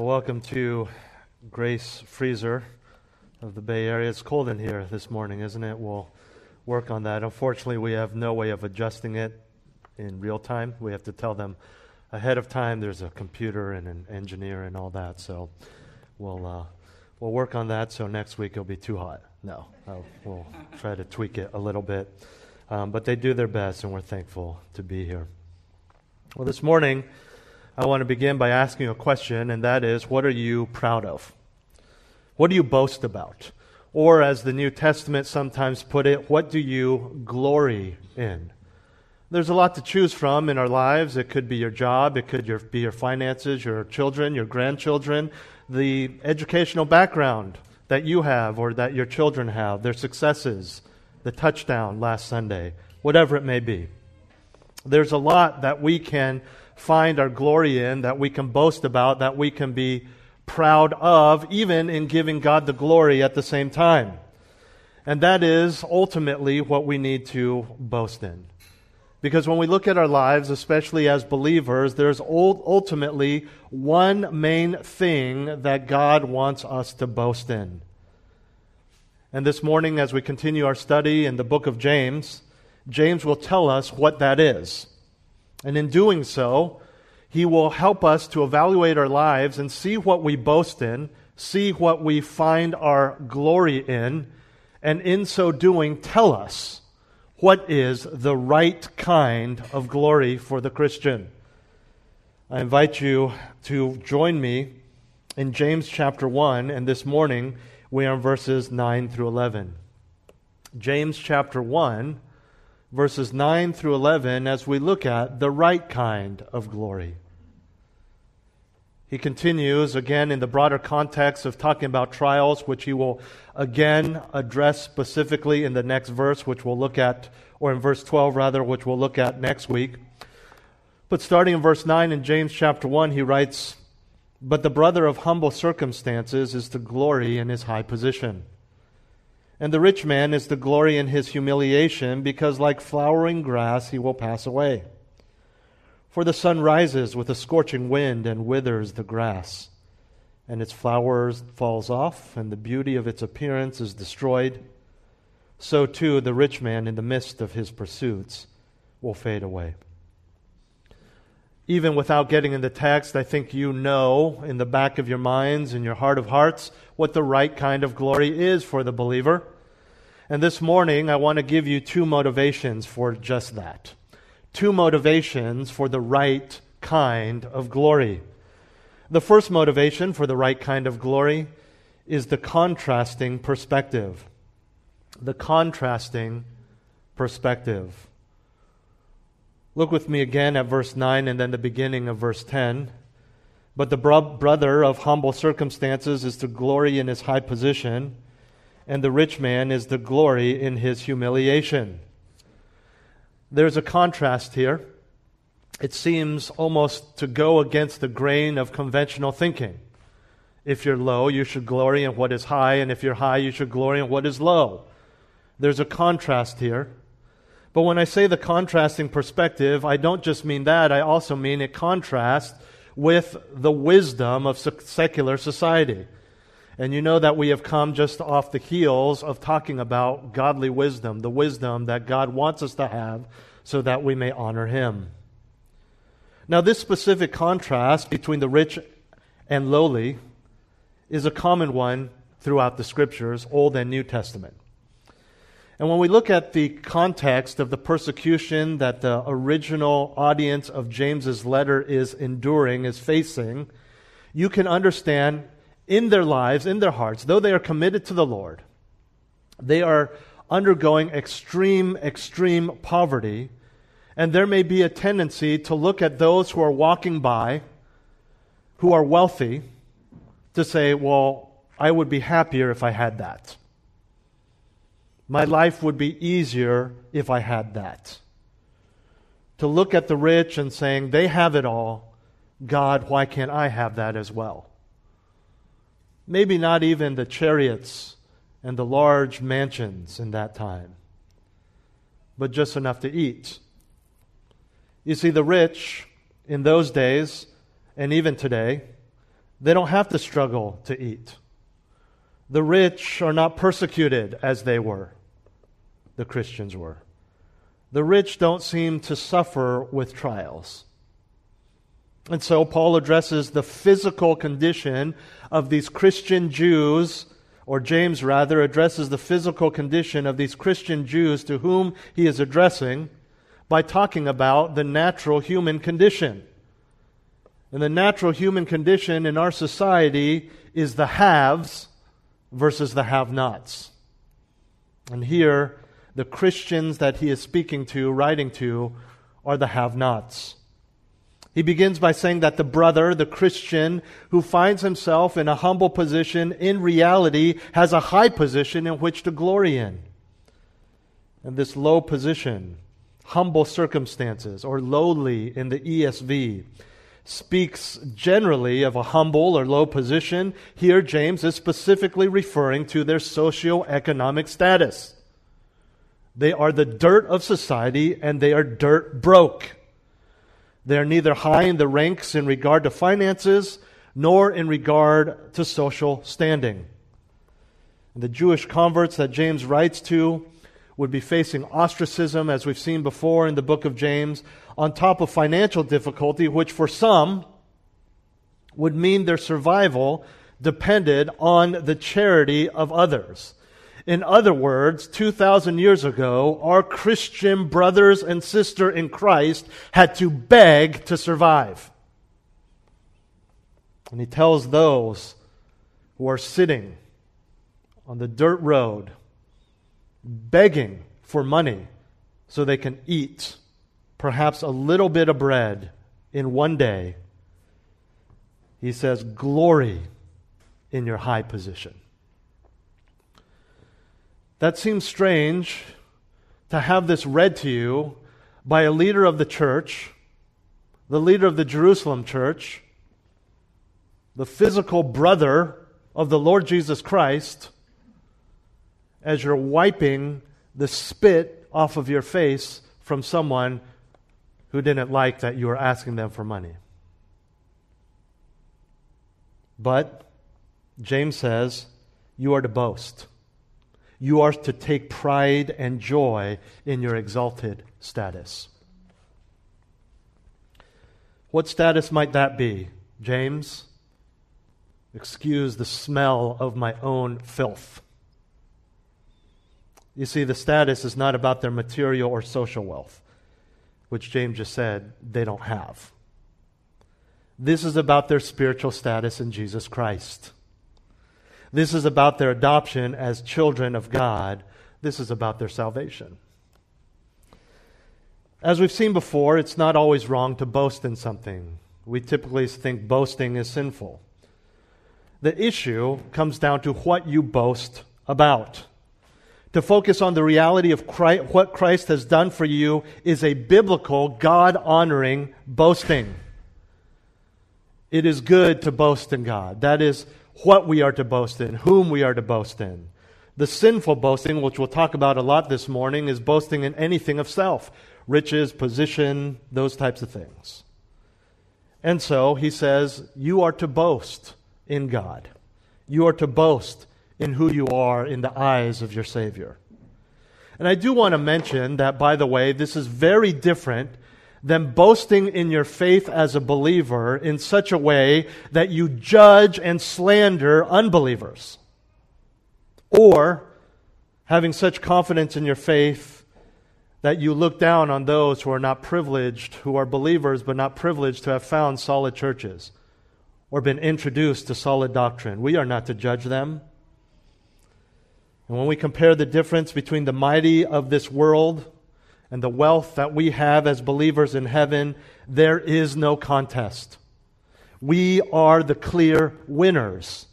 Welcome to Grace Freezer of the Bay Area. It's cold in here this morning, isn't it? We'll work on that. Unfortunately, we have no way of adjusting it in real time. We have to tell them ahead of time. There's a computer and an engineer and all that. So we'll uh, we'll work on that. So next week it'll be too hot. No, we'll try to tweak it a little bit. Um, but they do their best, and we're thankful to be here. Well, this morning. I want to begin by asking a question, and that is what are you proud of? What do you boast about? Or, as the New Testament sometimes put it, what do you glory in? There's a lot to choose from in our lives. It could be your job, it could be your finances, your children, your grandchildren, the educational background that you have or that your children have, their successes, the touchdown last Sunday, whatever it may be. There's a lot that we can find our glory in, that we can boast about, that we can be proud of, even in giving God the glory at the same time. And that is ultimately what we need to boast in. Because when we look at our lives, especially as believers, there's ultimately one main thing that God wants us to boast in. And this morning, as we continue our study in the book of James, James will tell us what that is. And in doing so, he will help us to evaluate our lives and see what we boast in, see what we find our glory in, and in so doing, tell us what is the right kind of glory for the Christian. I invite you to join me in James chapter 1, and this morning we are in verses 9 through 11. James chapter 1 verses 9 through 11 as we look at the right kind of glory. He continues again in the broader context of talking about trials, which he will again address specifically in the next verse, which we'll look at, or in verse 12 rather, which we'll look at next week. But starting in verse 9 in James chapter 1, he writes, But the brother of humble circumstances is to glory in his high position and the rich man is to glory in his humiliation, because like flowering grass he will pass away. For the sun rises with a scorching wind and withers the grass, and its flowers falls off, and the beauty of its appearance is destroyed. So too the rich man in the midst of his pursuits will fade away. Even without getting in the text, I think you know in the back of your minds, in your heart of hearts, what the right kind of glory is for the believer. And this morning, I want to give you two motivations for just that. Two motivations for the right kind of glory. The first motivation for the right kind of glory is the contrasting perspective. The contrasting perspective. Look with me again at verse 9 and then the beginning of verse 10. But the bro- brother of humble circumstances is to glory in his high position, and the rich man is to glory in his humiliation. There's a contrast here. It seems almost to go against the grain of conventional thinking. If you're low, you should glory in what is high, and if you're high, you should glory in what is low. There's a contrast here. But when I say the contrasting perspective, I don't just mean that, I also mean it contrasts with the wisdom of secular society. And you know that we have come just off the heels of talking about godly wisdom, the wisdom that God wants us to have so that we may honor Him. Now, this specific contrast between the rich and lowly is a common one throughout the scriptures, Old and New Testament. And when we look at the context of the persecution that the original audience of James's letter is enduring, is facing, you can understand in their lives, in their hearts, though they are committed to the Lord, they are undergoing extreme, extreme poverty. And there may be a tendency to look at those who are walking by, who are wealthy, to say, well, I would be happier if I had that. My life would be easier if I had that. To look at the rich and saying, they have it all. God, why can't I have that as well? Maybe not even the chariots and the large mansions in that time, but just enough to eat. You see, the rich in those days, and even today, they don't have to struggle to eat. The rich are not persecuted as they were the Christians were. The rich don't seem to suffer with trials. And so Paul addresses the physical condition of these Christian Jews, or James rather addresses the physical condition of these Christian Jews to whom he is addressing by talking about the natural human condition. And the natural human condition in our society is the haves versus the have nots. And here, the Christians that he is speaking to, writing to, are the have nots. He begins by saying that the brother, the Christian, who finds himself in a humble position, in reality has a high position in which to glory in. And this low position, humble circumstances, or lowly in the ESV, speaks generally of a humble or low position. Here, James is specifically referring to their socio-economic status. They are the dirt of society and they are dirt broke. They are neither high in the ranks in regard to finances nor in regard to social standing. The Jewish converts that James writes to would be facing ostracism, as we've seen before in the book of James, on top of financial difficulty, which for some would mean their survival depended on the charity of others. In other words, 2,000 years ago, our Christian brothers and sister in Christ had to beg to survive. And he tells those who are sitting on the dirt road, begging for money so they can eat perhaps a little bit of bread in one day, he says, Glory in your high position. That seems strange to have this read to you by a leader of the church, the leader of the Jerusalem church, the physical brother of the Lord Jesus Christ, as you're wiping the spit off of your face from someone who didn't like that you were asking them for money. But James says, you are to boast you are to take pride and joy in your exalted status. What status might that be, James? Excuse the smell of my own filth. You see, the status is not about their material or social wealth, which James just said they don't have. This is about their spiritual status in Jesus Christ. This is about their adoption as children of God. This is about their salvation. As we've seen before, it's not always wrong to boast in something. We typically think boasting is sinful. The issue comes down to what you boast about. To focus on the reality of Christ, what Christ has done for you is a biblical, God honoring boasting. It is good to boast in God. That is what we are to boast in, whom we are to boast in. The sinful boasting, which we'll talk about a lot this morning, is boasting in anything of self riches, position, those types of things. And so he says, You are to boast in God. You are to boast in who you are in the eyes of your Savior. And I do want to mention that, by the way, this is very different than boasting in your faith as a believer in such a way that you judge and slander unbelievers. Or having such confidence in your faith that you look down on those who are not privileged, who are believers but not privileged to have found solid churches or been introduced to solid doctrine. We are not to judge them. And when we compare the difference between the mighty of this world and the wealth that we have as believers in heaven, there is no contest. We are the clear winners.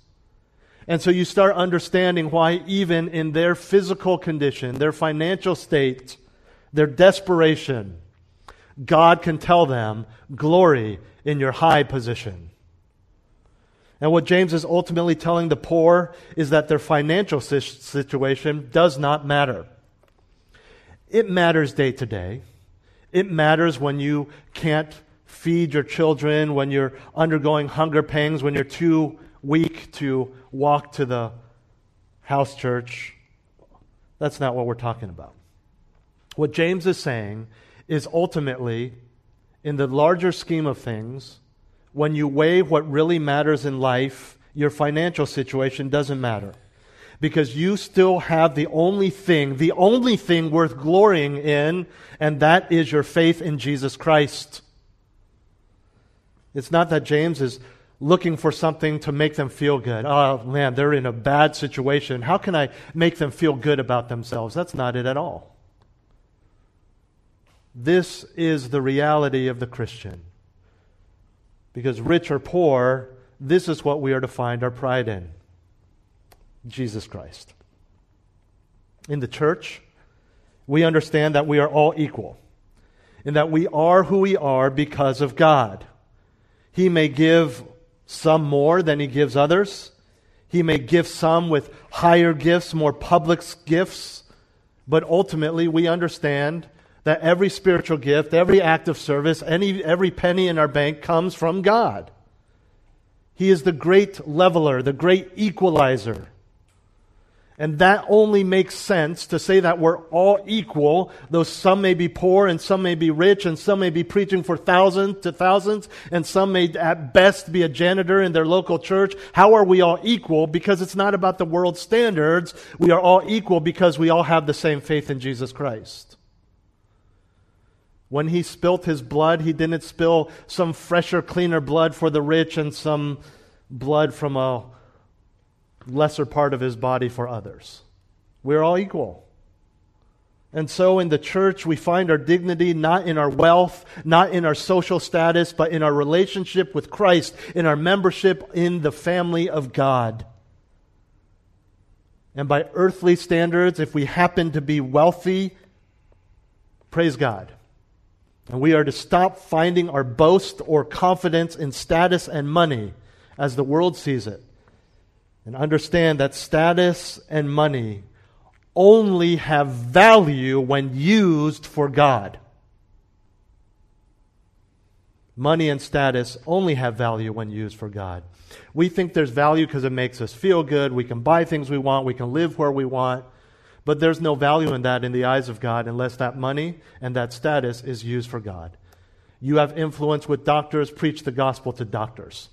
And so you start understanding why, even in their physical condition, their financial state, their desperation, God can tell them, Glory in your high position. And what James is ultimately telling the poor is that their financial situation does not matter. It matters day to day. It matters when you can't feed your children, when you're undergoing hunger pangs, when you're too weak to walk to the house church. That's not what we're talking about. What James is saying is ultimately, in the larger scheme of things, when you weigh what really matters in life, your financial situation doesn't matter. Because you still have the only thing, the only thing worth glorying in, and that is your faith in Jesus Christ. It's not that James is looking for something to make them feel good. Oh, man, they're in a bad situation. How can I make them feel good about themselves? That's not it at all. This is the reality of the Christian. Because rich or poor, this is what we are to find our pride in Jesus Christ. In the church, we understand that we are all equal, and that we are who we are because of God. He may give some more than he gives others. He may give some with higher gifts, more public gifts. But ultimately, we understand that every spiritual gift, every act of service, any, every penny in our bank comes from God. He is the great leveler, the great equalizer. And that only makes sense to say that we're all equal, though some may be poor and some may be rich and some may be preaching for thousands to thousands and some may at best be a janitor in their local church. How are we all equal? Because it's not about the world standards. We are all equal because we all have the same faith in Jesus Christ. When he spilt his blood, he didn't spill some fresher, cleaner blood for the rich and some blood from a lesser part of his body for others. We're all equal. And so in the church, we find our dignity not in our wealth, not in our social status, but in our relationship with Christ, in our membership in the family of God. And by earthly standards, if we happen to be wealthy, praise God. And we are to stop finding our boast or confidence in status and money as the world sees it and understand that status and money only have value when used for God. Money and status only have value when used for God. We think there's value because it makes us feel good. We can buy things we want. We can live where we want. But there's no value in that in the eyes of God unless that money and that status is used for God. You have influence with doctors, preach the gospel to doctors.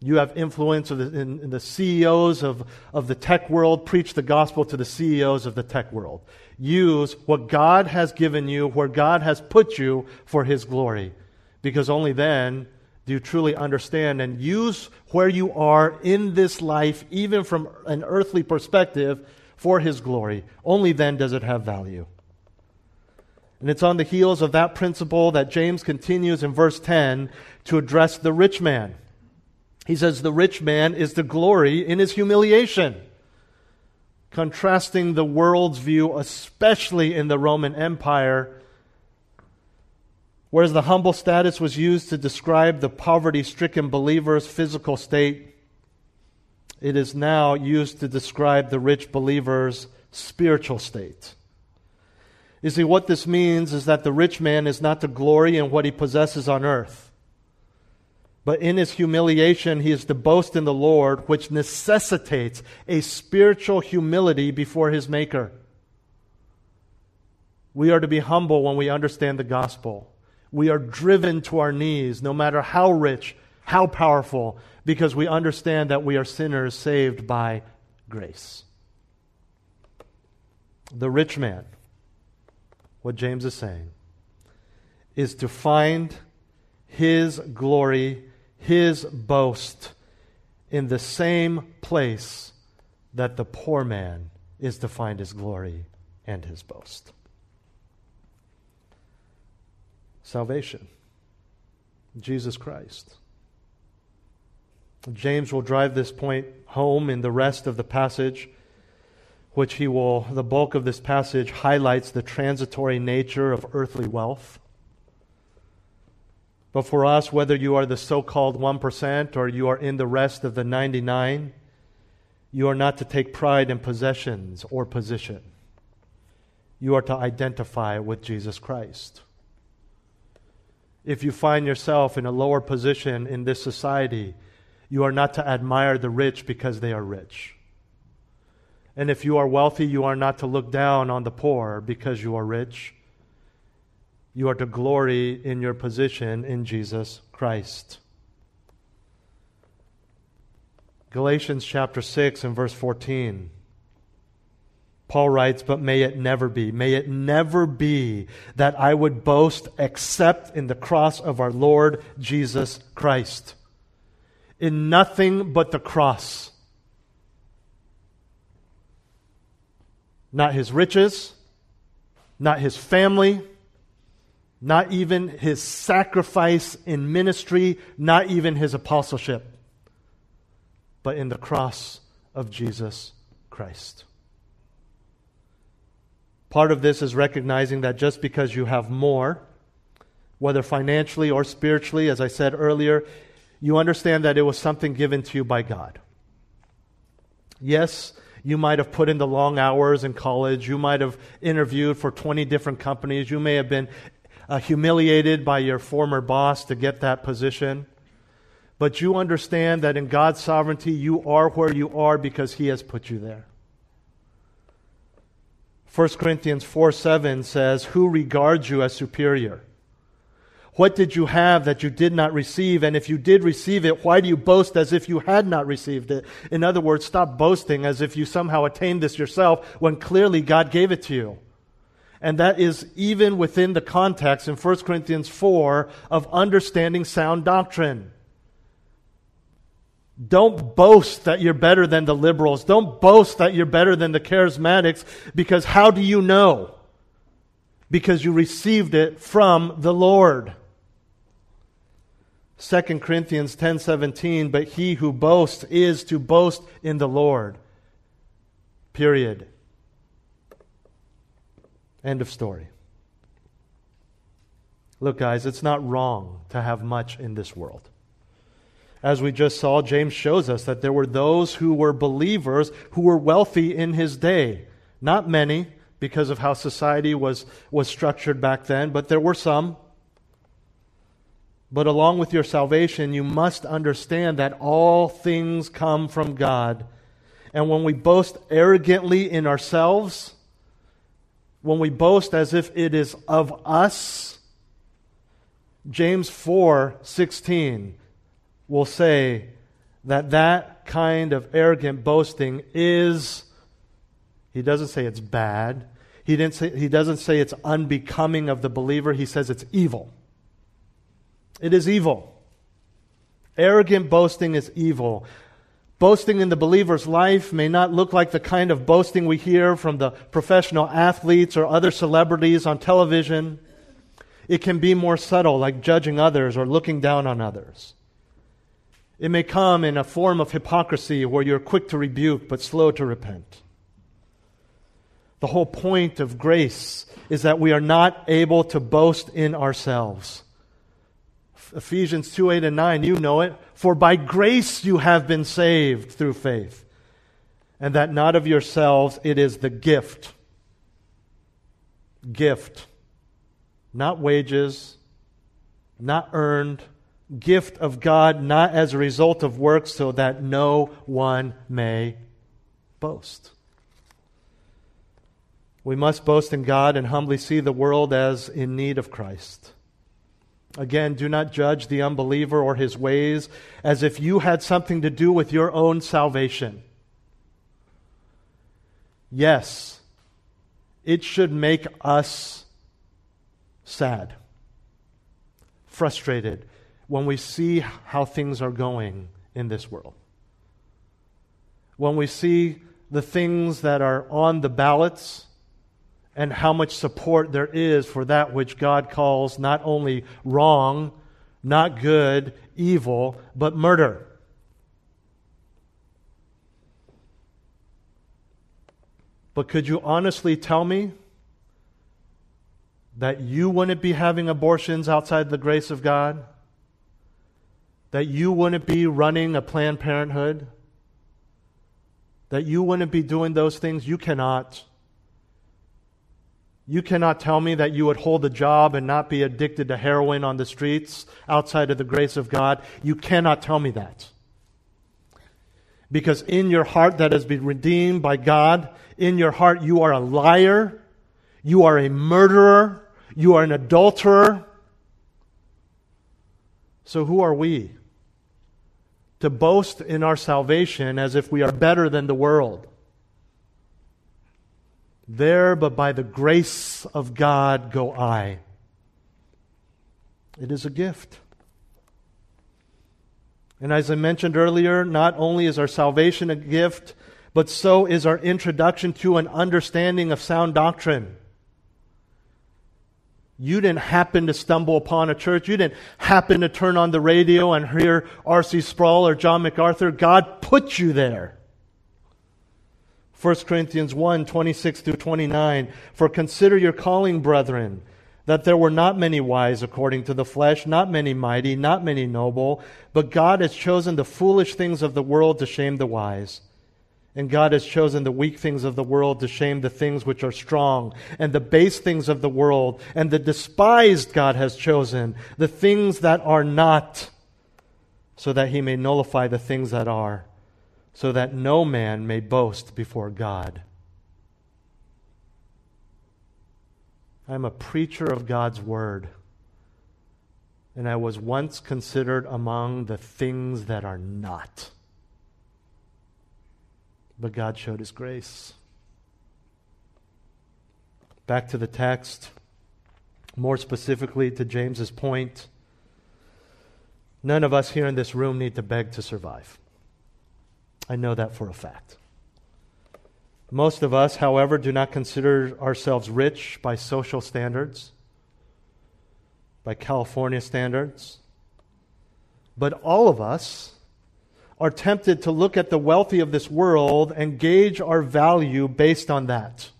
You have influence in, in, the CEOs of, of the tech world. Preach the gospel to the CEOs of the tech world. Use what God has given you, where God has put you for His glory. Because only then do you truly understand and use where you are in this life, even from an earthly perspective, for His glory. Only then does it have value. And it's on the heels of that principle that James continues in verse 10 to address the rich man. He says the rich man is the glory in his humiliation, contrasting the world's view, especially in the Roman Empire, whereas the humble status was used to describe the poverty stricken believer's physical state. It is now used to describe the rich believer's spiritual state. You see, what this means is that the rich man is not to glory in what he possesses on earth. But in his humiliation, he is to boast in the Lord, which necessitates a spiritual humility before his Maker. We are to be humble when we understand the gospel. We are driven to our knees, no matter how rich, how powerful, because we understand that we are sinners saved by grace. The rich man, what James is saying, is to find his glory his boast in the same place that the poor man is to find his glory and his boast. Salvation. Jesus Christ. James will drive this point home in the rest of the passage, which he will, the bulk of this passage highlights the transitory nature of earthly wealth. But for us, whether you are the so called 1% or you are in the rest of the 99, you are not to take pride in possessions or position. You are to identify with Jesus Christ. If you find yourself in a lower position in this society, you are not to admire the rich because they are rich. And if you are wealthy, you are not to look down on the poor because you are rich. You are to glory in your position in Jesus Christ. Galatians chapter 6 and verse 14. Paul writes, But may it never be, may it never be that I would boast except in the cross of our Lord Jesus Christ in nothing but the cross. Not his riches, not his family, not even his sacrifice in ministry, not even his apostleship, but in the cross of Jesus Christ. Part of this is recognizing that just because you have more, whether financially or spiritually, as I said earlier, you understand that it was something given to you by God. Yes, you might have put in the long hours in college. You might have interviewed for 20 different companies. You may have been uh, humiliated by your former boss to get that position. But you understand that in God's sovereignty, you are where you are because He has put you there. 1 Corinthians 4 7 says, Who regards you as superior? What did you have that you did not receive? And if you did receive it, why do you boast as if you had not received it? In other words, stop boasting as if you somehow attained this yourself when clearly God gave it to you. And that is even within the context in 1 Corinthians 4 of understanding sound doctrine. Don't boast that you're better than the liberals. Don't boast that you're better than the charismatics because how do you know? Because you received it from the Lord. 2 Corinthians 10:17 but he who boasts is to boast in the Lord. Period. End of story. Look guys, it's not wrong to have much in this world. As we just saw, James shows us that there were those who were believers who were wealthy in his day. Not many because of how society was was structured back then, but there were some but along with your salvation, you must understand that all things come from God. And when we boast arrogantly in ourselves, when we boast as if it is of us, James 4:16 will say that that kind of arrogant boasting is he doesn't say it's bad. He, didn't say, he doesn't say it's unbecoming of the believer. He says it's evil. It is evil. Arrogant boasting is evil. Boasting in the believer's life may not look like the kind of boasting we hear from the professional athletes or other celebrities on television. It can be more subtle, like judging others or looking down on others. It may come in a form of hypocrisy where you're quick to rebuke but slow to repent. The whole point of grace is that we are not able to boast in ourselves. Ephesians 2 8 and 9, you know it. For by grace you have been saved through faith, and that not of yourselves, it is the gift. Gift. Not wages, not earned. Gift of God, not as a result of works, so that no one may boast. We must boast in God and humbly see the world as in need of Christ. Again, do not judge the unbeliever or his ways as if you had something to do with your own salvation. Yes, it should make us sad, frustrated when we see how things are going in this world. When we see the things that are on the ballots and how much support there is for that which God calls not only wrong, not good, evil, but murder. But could you honestly tell me that you wouldn't be having abortions outside the grace of God? That you wouldn't be running a Planned Parenthood? That you wouldn't be doing those things? You cannot. You cannot tell me that you would hold a job and not be addicted to heroin on the streets outside of the grace of God. You cannot tell me that. Because in your heart that has been redeemed by God, in your heart you are a liar, you are a murderer, you are an adulterer. So who are we? To boast in our salvation as if we are better than the world. There, but by the grace of God, go I. It is a gift. And as I mentioned earlier, not only is our salvation a gift, but so is our introduction to an understanding of sound doctrine. You didn't happen to stumble upon a church. You didn't happen to turn on the radio and hear R.C. Sproul or John MacArthur. God put you there. 1 Corinthians 1 26 through 29. For consider your calling, brethren, that there were not many wise according to the flesh, not many mighty, not many noble, but God has chosen the foolish things of the world to shame the wise. And God has chosen the weak things of the world to shame the things which are strong, and the base things of the world, and the despised God has chosen, the things that are not, so that he may nullify the things that are so that no man may boast before God. I'm a preacher of God's word, and I was once considered among the things that are not. But God showed his grace. Back to the text, more specifically to James's point. None of us here in this room need to beg to survive. I know that for a fact. Most of us, however, do not consider ourselves rich by social standards, by California standards. But all of us are tempted to look at the wealthy of this world and gauge our value based on that.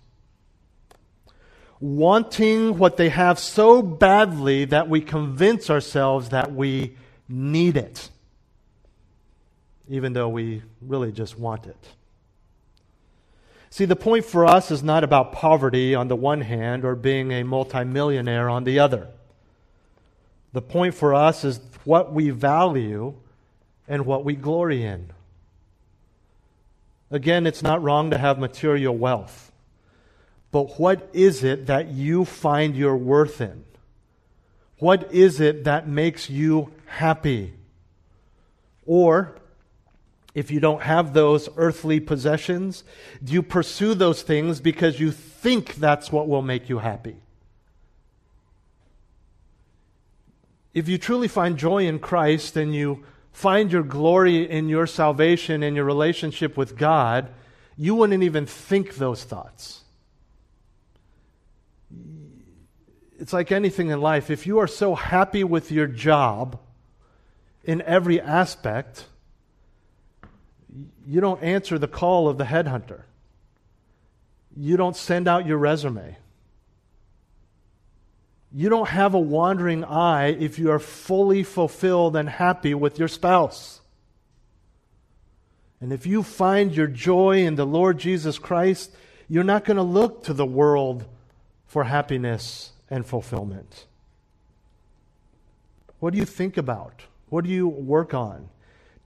Wanting what they have so badly that we convince ourselves that we need it even though we really just want it. See, the point for us is not about poverty on the one hand or being a multimillionaire on the other. The point for us is what we value and what we glory in. Again, it's not wrong to have material wealth. But what is it that you find your worth in? What is it that makes you happy? Or if you don't have those earthly possessions? Do you pursue those things because you think that's what will make you happy? If you truly find joy in Christ and you find your glory in your salvation and your relationship with God, you wouldn't even think those thoughts. It's like anything in life. If you are so happy with your job in every aspect, you don't answer the call of the headhunter. You don't send out your resume. You don't have a wandering eye if you are fully fulfilled and happy with your spouse. And if you find your joy in the Lord Jesus Christ, you're not going to look to the world for happiness and fulfillment. What do you think about? What do you work on?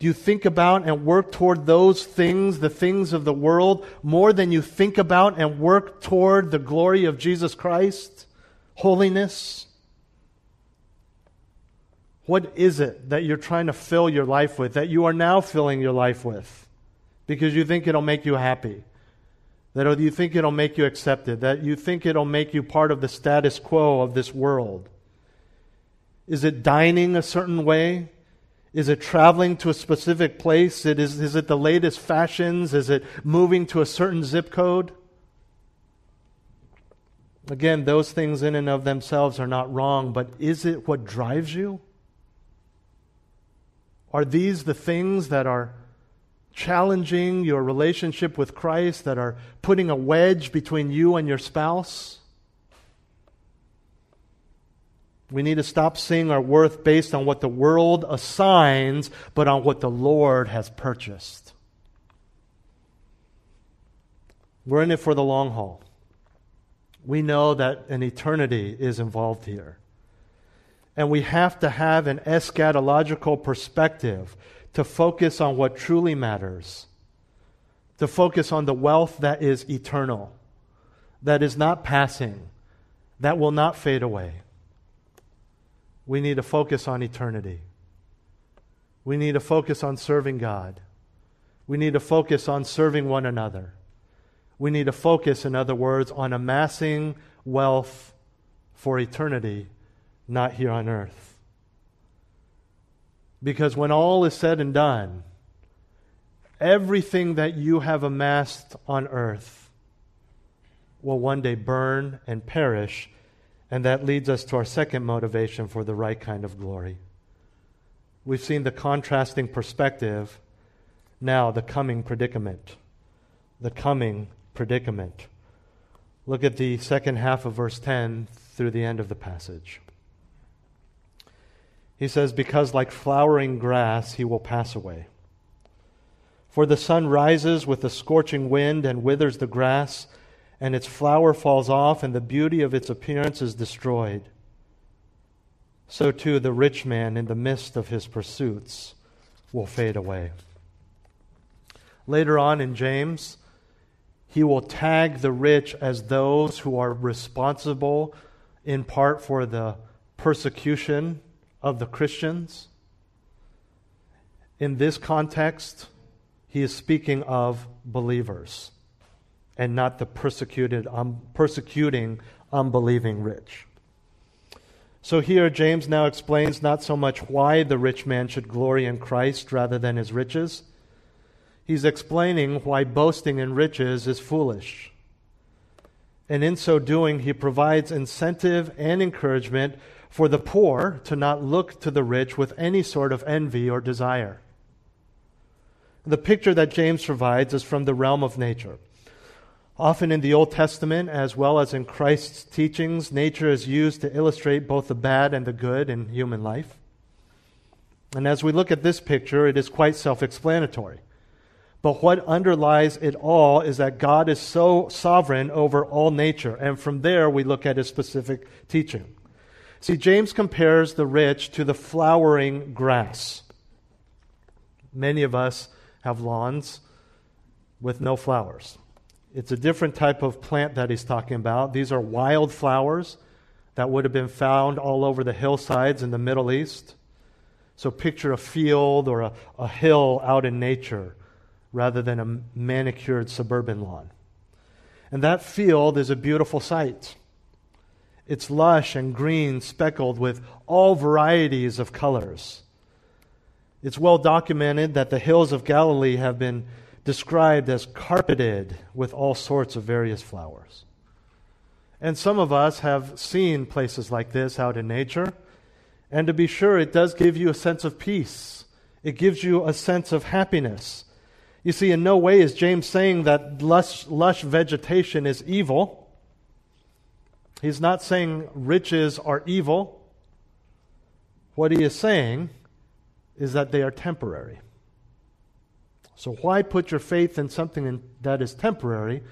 Do you think about and work toward those things, the things of the world, more than you think about and work toward the glory of Jesus Christ? Holiness? What is it that you're trying to fill your life with, that you are now filling your life with? Because you think it'll make you happy. That you think it'll make you accepted. That you think it'll make you part of the status quo of this world. Is it dining a certain way? Is it traveling to a specific place? It is, is it the latest fashions? Is it moving to a certain zip code? Again, those things in and of themselves are not wrong, but is it what drives you? Are these the things that are challenging your relationship with Christ, that are putting a wedge between you and your spouse? We need to stop seeing our worth based on what the world assigns, but on what the Lord has purchased. We're in it for the long haul. We know that an eternity is involved here. And we have to have an eschatological perspective to focus on what truly matters, to focus on the wealth that is eternal, that is not passing, that will not fade away. We need to focus on eternity. We need to focus on serving God. We need to focus on serving one another. We need to focus, in other words, on amassing wealth for eternity, not here on earth. Because when all is said and done, everything that you have amassed on earth will one day burn and perish and that leads us to our second motivation for the right kind of glory. We've seen the contrasting perspective, now the coming predicament. The coming predicament. Look at the second half of verse 10 through the end of the passage. He says, Because like flowering grass, he will pass away. For the sun rises with a scorching wind and withers the grass and its flower falls off, and the beauty of its appearance is destroyed. So too the rich man in the midst of his pursuits will fade away. Later on in James, he will tag the rich as those who are responsible in part for the persecution of the Christians. In this context, he is speaking of believers and not the persecuted, um, persecuting, unbelieving rich. So here, James now explains not so much why the rich man should glory in Christ rather than his riches. He's explaining why boasting in riches is foolish. And in so doing, he provides incentive and encouragement for the poor to not look to the rich with any sort of envy or desire. The picture that James provides is from the realm of nature. Often in the Old Testament, as well as in Christ's teachings, nature is used to illustrate both the bad and the good in human life. And as we look at this picture, it is quite self explanatory. But what underlies it all is that God is so sovereign over all nature. And from there, we look at his specific teaching. See, James compares the rich to the flowering grass. Many of us have lawns with no flowers. It's a different type of plant that he's talking about. These are wild flowers that would have been found all over the hillsides in the Middle East. So picture a field or a, a hill out in nature rather than a manicured suburban lawn. And that field is a beautiful sight. It's lush and green, speckled with all varieties of colors. It's well documented that the hills of Galilee have been described as carpeted with all sorts of various flowers. And some of us have seen places like this out in nature. And to be sure, it does give you a sense of peace, it gives you a sense of happiness. You see, in no way is James saying that lush, lush vegetation is evil. He's not saying riches are evil. What he is saying is that they are temporary. So, why put your faith in something in, that is temporary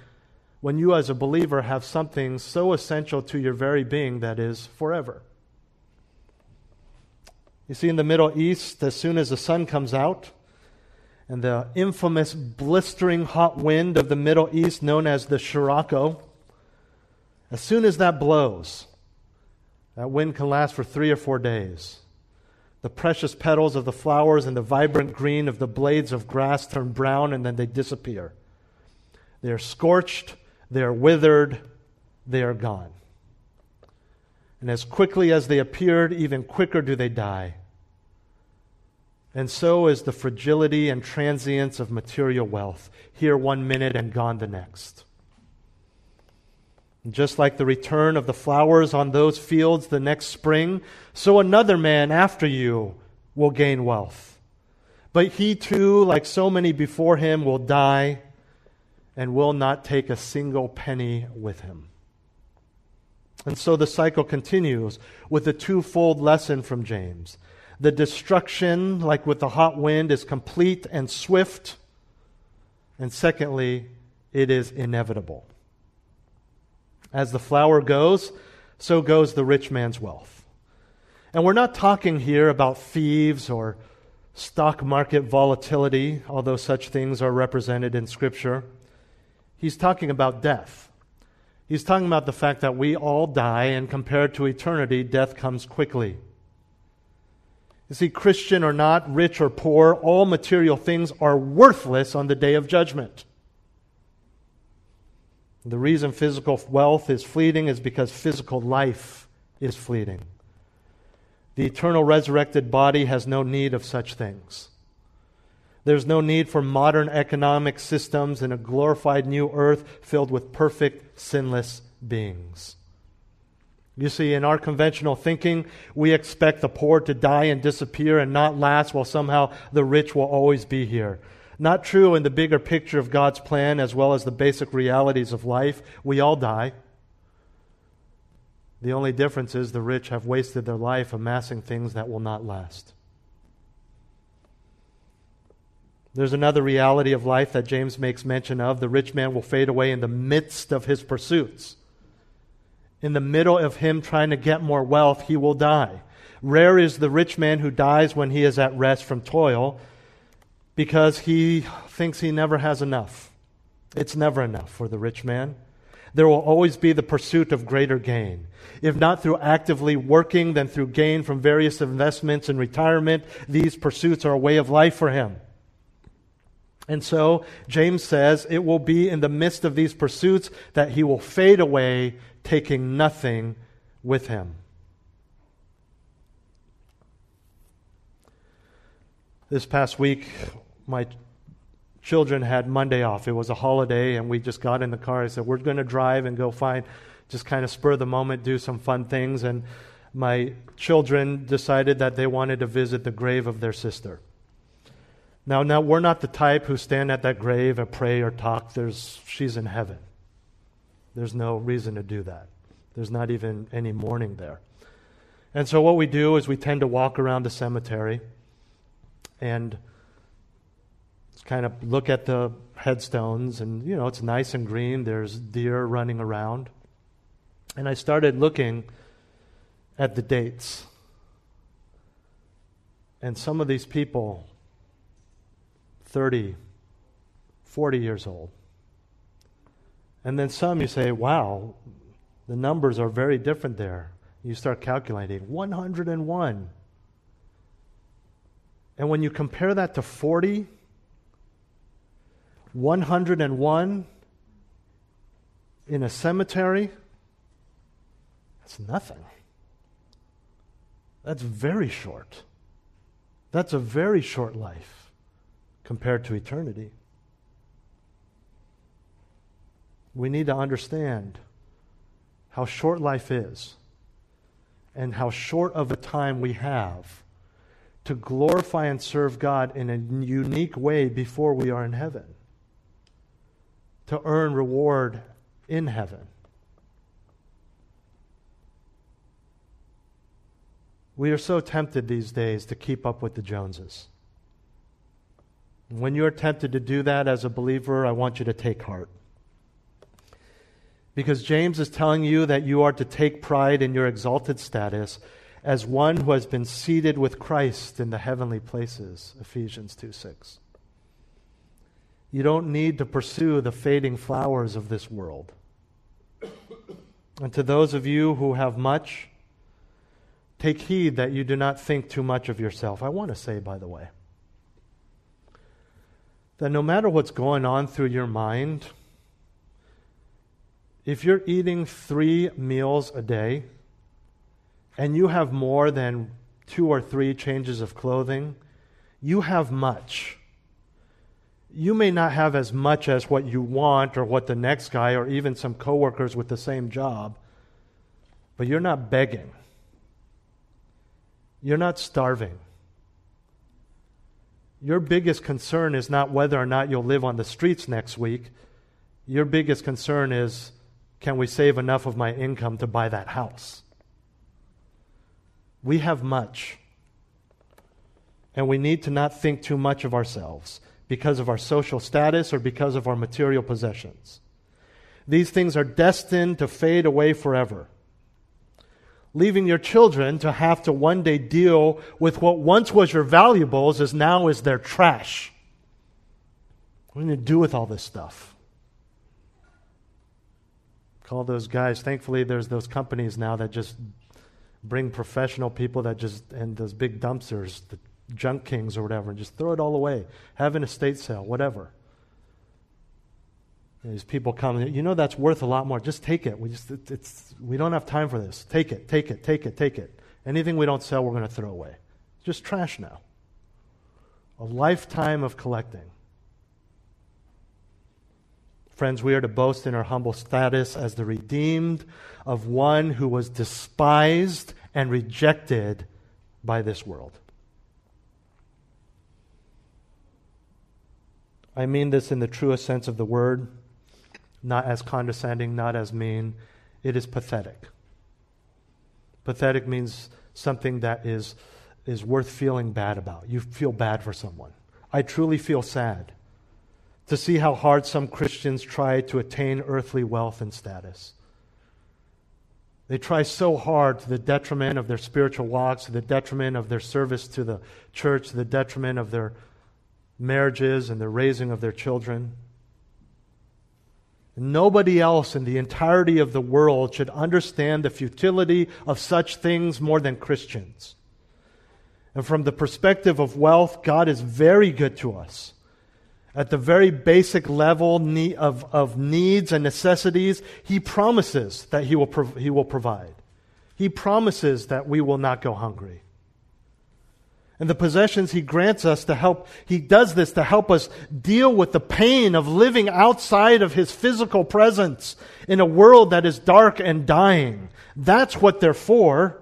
when you, as a believer, have something so essential to your very being that is forever? You see, in the Middle East, as soon as the sun comes out, and the infamous blistering hot wind of the Middle East, known as the Sirocco, as soon as that blows, that wind can last for three or four days. The precious petals of the flowers and the vibrant green of the blades of grass turn brown and then they disappear. They are scorched, they are withered, they are gone. And as quickly as they appeared, even quicker do they die. And so is the fragility and transience of material wealth, here one minute and gone the next. Just like the return of the flowers on those fields the next spring, so another man after you will gain wealth. But he too, like so many before him, will die and will not take a single penny with him. And so the cycle continues with a twofold lesson from James. The destruction, like with the hot wind, is complete and swift. And secondly, it is inevitable. As the flower goes, so goes the rich man's wealth. And we're not talking here about thieves or stock market volatility, although such things are represented in Scripture. He's talking about death. He's talking about the fact that we all die, and compared to eternity, death comes quickly. You see, Christian or not, rich or poor, all material things are worthless on the day of judgment. The reason physical wealth is fleeting is because physical life is fleeting. The eternal resurrected body has no need of such things. There's no need for modern economic systems and a glorified new earth filled with perfect, sinless beings. You see, in our conventional thinking, we expect the poor to die and disappear and not last, while somehow the rich will always be here. Not true in the bigger picture of God's plan as well as the basic realities of life. We all die. The only difference is the rich have wasted their life amassing things that will not last. There's another reality of life that James makes mention of. The rich man will fade away in the midst of his pursuits. In the middle of him trying to get more wealth, he will die. Rare is the rich man who dies when he is at rest from toil because he thinks he never has enough. It's never enough for the rich man. There will always be the pursuit of greater gain. If not through actively working, then through gain from various investments and retirement. These pursuits are a way of life for him. And so James says it will be in the midst of these pursuits that he will fade away, taking nothing with him. This past week, my children had Monday off. It was a holiday, and we just got in the car. I said, We're going to drive and go find, just kind of spur the moment, do some fun things. And my children decided that they wanted to visit the grave of their sister. Now, now we're not the type who stand at that grave and pray or talk. There's, she's in heaven. There's no reason to do that. There's not even any mourning there. And so, what we do is we tend to walk around the cemetery and kind of look at the headstones, and you know, it's nice and green. There's deer running around. And I started looking at the dates. And some of these people 30, 40 years old. And then some you say, wow, the numbers are very different there. You start calculating 101. And when you compare that to 40, 101 in a cemetery, that's nothing. That's very short. That's a very short life compared to eternity. We need to understand how short life is and how short of a time we have to glorify and serve God in a unique way before we are in heaven, to earn reward in heaven. We are so tempted these days to keep up with the Joneses. When you're tempted to do that as a believer, I want you to take heart. Because James is telling you that you are to take pride in your exalted status as one who has been seated with Christ in the heavenly places, Ephesians 2 6. You don't need to pursue the fading flowers of this world. And to those of you who have much, take heed that you do not think too much of yourself. I want to say, by the way, that no matter what's going on through your mind, if you're eating three meals a day and you have more than two or three changes of clothing, you have much. You may not have as much as what you want or what the next guy or even some coworkers with the same job, but you're not begging. You're not starving. Your biggest concern is not whether or not you'll live on the streets next week. Your biggest concern is can we save enough of my income to buy that house? We have much. And we need to not think too much of ourselves because of our social status or because of our material possessions. These things are destined to fade away forever. Leaving your children to have to one day deal with what once was your valuables is now is their trash. What are you going to do with all this stuff? Call those guys. Thankfully, there's those companies now that just bring professional people that just, and those big dumpsters, the junk kings or whatever, and just throw it all away. Have an estate sale, whatever. These people come, you know that's worth a lot more. Just take it. We just it, it's we don't have time for this. Take it, take it, take it, take it. Anything we don't sell, we're going to throw away. just trash now. A lifetime of collecting. Friends, we are to boast in our humble status as the redeemed of one who was despised and rejected by this world. I mean this in the truest sense of the word, not as condescending, not as mean. It is pathetic. Pathetic means something that is, is worth feeling bad about. You feel bad for someone. I truly feel sad to see how hard some Christians try to attain earthly wealth and status. They try so hard to the detriment of their spiritual walks, to the detriment of their service to the church, to the detriment of their marriages and the raising of their children. Nobody else in the entirety of the world should understand the futility of such things more than Christians. And from the perspective of wealth, God is very good to us at the very basic level of, of needs and necessities, He promises that he will, he will provide. He promises that we will not go hungry. And the possessions He grants us to help, He does this to help us deal with the pain of living outside of His physical presence in a world that is dark and dying. That's what they're for.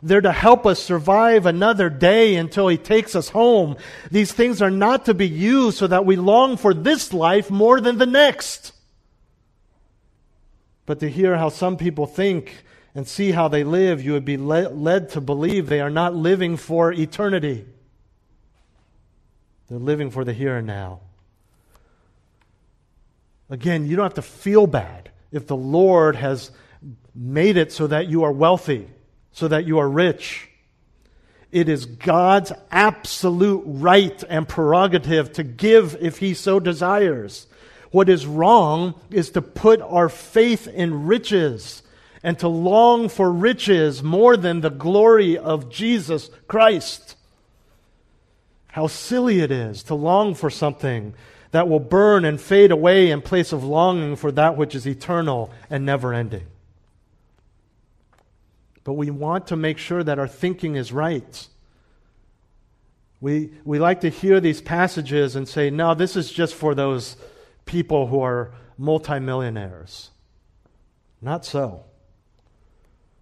They're to help us survive another day until He takes us home. These things are not to be used so that we long for this life more than the next. But to hear how some people think and see how they live, you would be led to believe they are not living for eternity. They're living for the here and now. Again, you don't have to feel bad if the Lord has made it so that you are wealthy so that you are rich. It is God's absolute right and prerogative to give if He so desires. What is wrong is to put our faith in riches and to long for riches more than the glory of Jesus Christ. How silly it is to long for something that will burn and fade away in place of longing for that which is eternal and never ending. But we want to make sure that our thinking is right. We, we like to hear these passages and say, no, this is just for those people who are multimillionaires. Not so.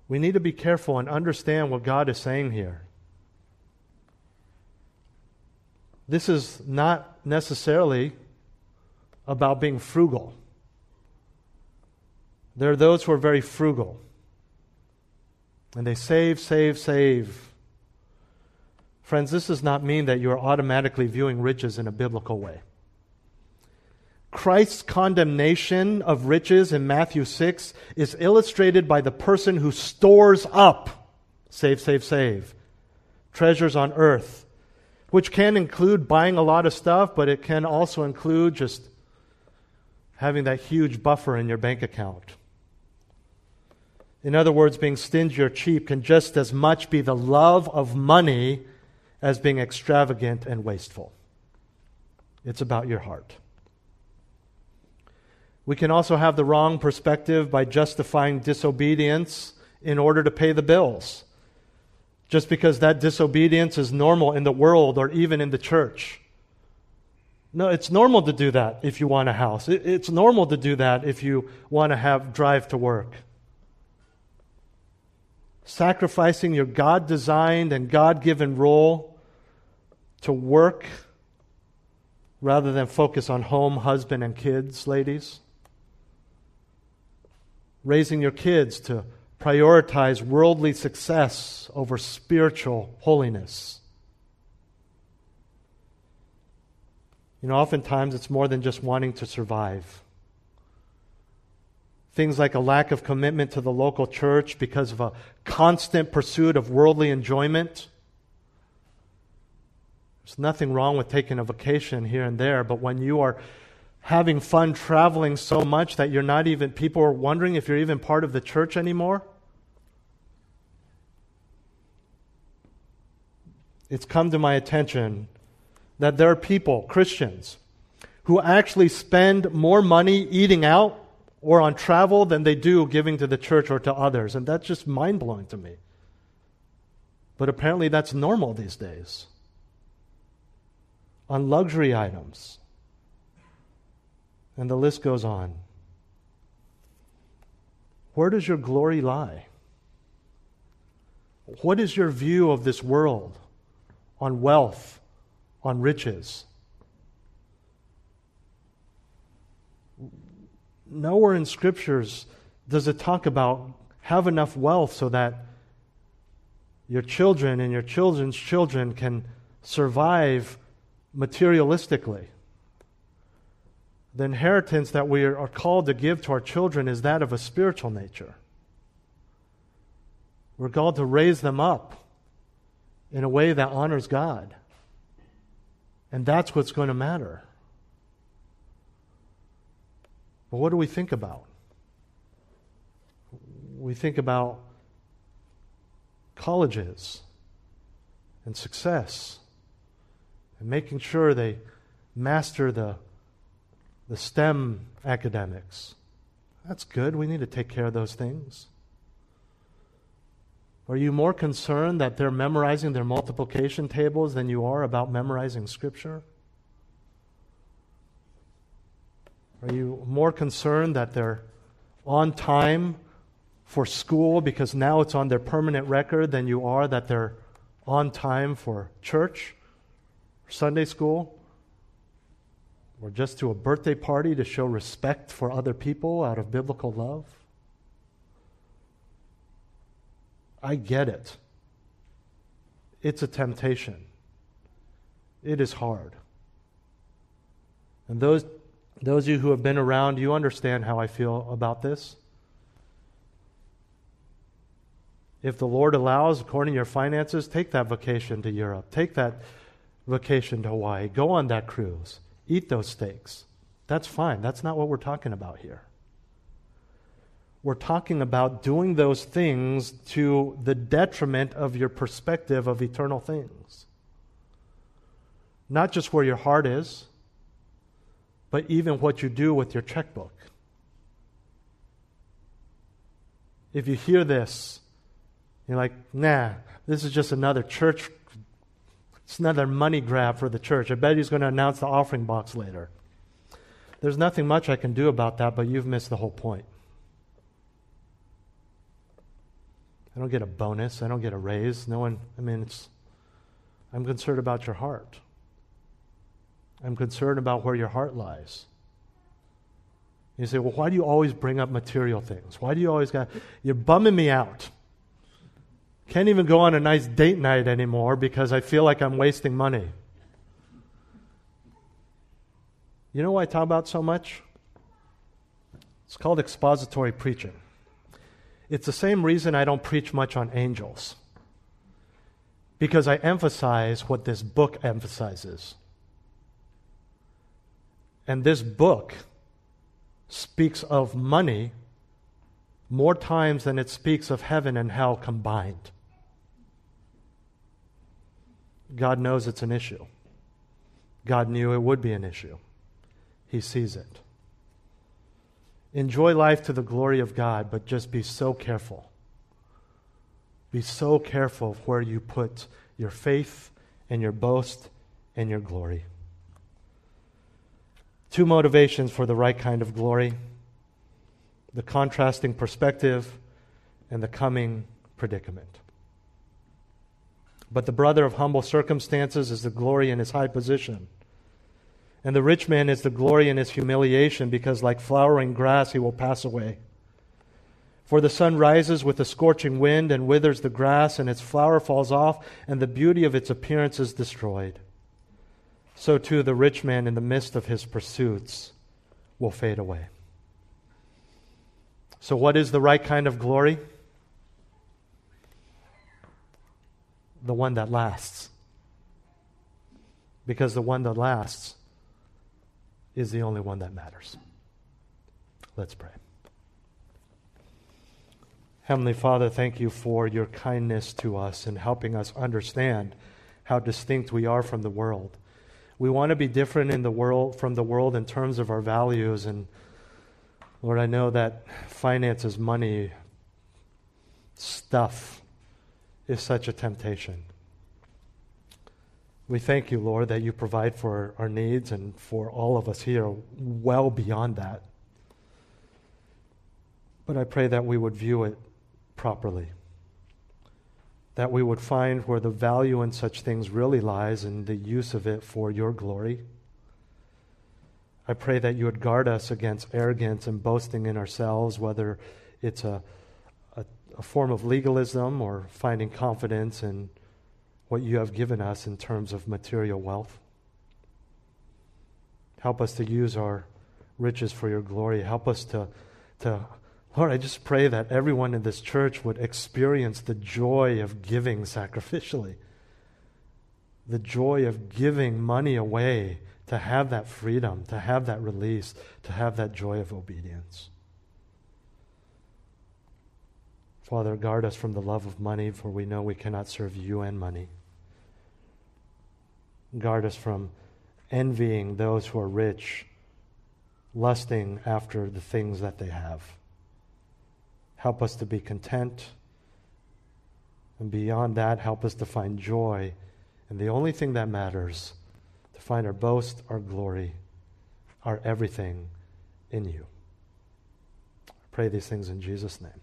We need to be careful and understand what God is saying here. This is not necessarily about being frugal. There are those who are very frugal. And they save, save, save. Friends, this does not mean that you are automatically viewing riches in a biblical way. Christ's condemnation of riches in Matthew 6 is illustrated by the person who stores up, save, save, save, treasures on earth, which can include buying a lot of stuff, but it can also include just having that huge buffer in your bank account. In other words, being stingy or cheap can just as much be the love of money as being extravagant and wasteful. It's about your heart. We can also have the wrong perspective by justifying disobedience in order to pay the bills. Just because that disobedience is normal in the world or even in the church. No, it's normal to do that if you want a house. It's normal to do that if you want to have drive to work sacrificing your God designed and God given role to work rather than focus on home, husband, and kids, ladies. Raising your kids to prioritize worldly success over spiritual holiness. You know, oftentimes it's more than just wanting to survive. Things like a lack of commitment to the local church because of a constant pursuit of worldly enjoyment. There's nothing wrong with taking a vacation here and there, but when you are having fun traveling so much that you're not even, people are wondering if you're even part of the church anymore, it's come to my attention that there are people, Christians, who actually spend more money eating out or on travel than they do giving to the church or to others. And that's just mind blowing to me. But apparently that's normal these days. On luxury items. And the list goes on. Where does your glory lie? What is your view of this world on wealth, on riches? nowhere in scriptures does it talk about have enough wealth so that your children and your children's children can survive materialistically. The inheritance that we are called to give to our children is that of a spiritual nature. We're called to raise them up in a way that honors God. And that's what's going to matter. But what do we think about? We think about colleges and success and making sure they master the, the STEM academics. That's good. We need to take care of those things. Are you more concerned that they're memorizing their multiplication tables than you are about memorizing Scripture? Are you more concerned that they're on time for school because now it's on their permanent record than you are that they're on time for church, Sunday school, or just to a birthday party to show respect for other people out of biblical love? I get it. It's a temptation. It is hard. And those those of you who have been around, you understand how I feel about this. If the Lord allows, according to your finances, take that vacation to Europe. Take that vacation to Hawaii. Go on that cruise. Eat those steaks. That's fine. That's not what we're talking about here. We're talking about doing those things to the detriment of your perspective of eternal things. Not just where your heart is, but even what you do with your checkbook. If you hear this, you're like, nah, this is just another church. It's another money grab for the church. I bet he's going to announce the offering box later. There's nothing much I can do about that, but you've missed the whole point. I don't get a bonus. I don't get a raise. No one, I mean, it's, I'm concerned about your heart. I'm concerned about where your heart lies. You say, well, why do you always bring up material things? Why do you always got, you're bumming me out. Can't even go on a nice date night anymore because I feel like I'm wasting money. You know why I talk about so much? It's called expository preaching. It's the same reason I don't preach much on angels. Because I emphasize what this book emphasizes. And this book speaks of money more times than it speaks of heaven and hell combined. God knows it's an issue. God knew it would be an issue. He sees it. Enjoy life to the glory of God, but just be so careful. Be so careful of where you put your faith and your boast and your glory. Two motivations for the right kind of glory the contrasting perspective and the coming predicament. But the brother of humble circumstances is the glory in his high position. And the rich man is the glory in his humiliation, because like flowering grass he will pass away. For the sun rises with a scorching wind and withers the grass, and its flower falls off, and the beauty of its appearance is destroyed. So too the rich man in the midst of his pursuits will fade away. So, what is the right kind of glory? The one that lasts. Because the one that lasts is the only one that matters. Let's pray. Heavenly Father, thank you for your kindness to us and helping us understand how distinct we are from the world. We want to be different in the world from the world in terms of our values and Lord, I know that finances, money, stuff is such a temptation. We thank you, Lord, that you provide for our needs and for all of us here well beyond that. But I pray that we would view it properly. That we would find where the value in such things really lies and the use of it for your glory. I pray that you would guard us against arrogance and boasting in ourselves, whether it's a, a, form of legalism or finding confidence in what you have given us in terms of material wealth. Help us to use our riches for your glory. Help us to, to Lord, I just pray that everyone in this church would experience the joy of giving sacrificially, the joy of giving money away to have that freedom, to have that release, to have that joy of obedience. Father, guard us from the love of money, for we know we cannot serve you and money. Guard us from envying those who are rich, lusting after the things that they have. Help us to be content. And beyond that, help us to find joy in the only thing that matters to find our boast, our glory, our everything in you. I pray these things in Jesus' name.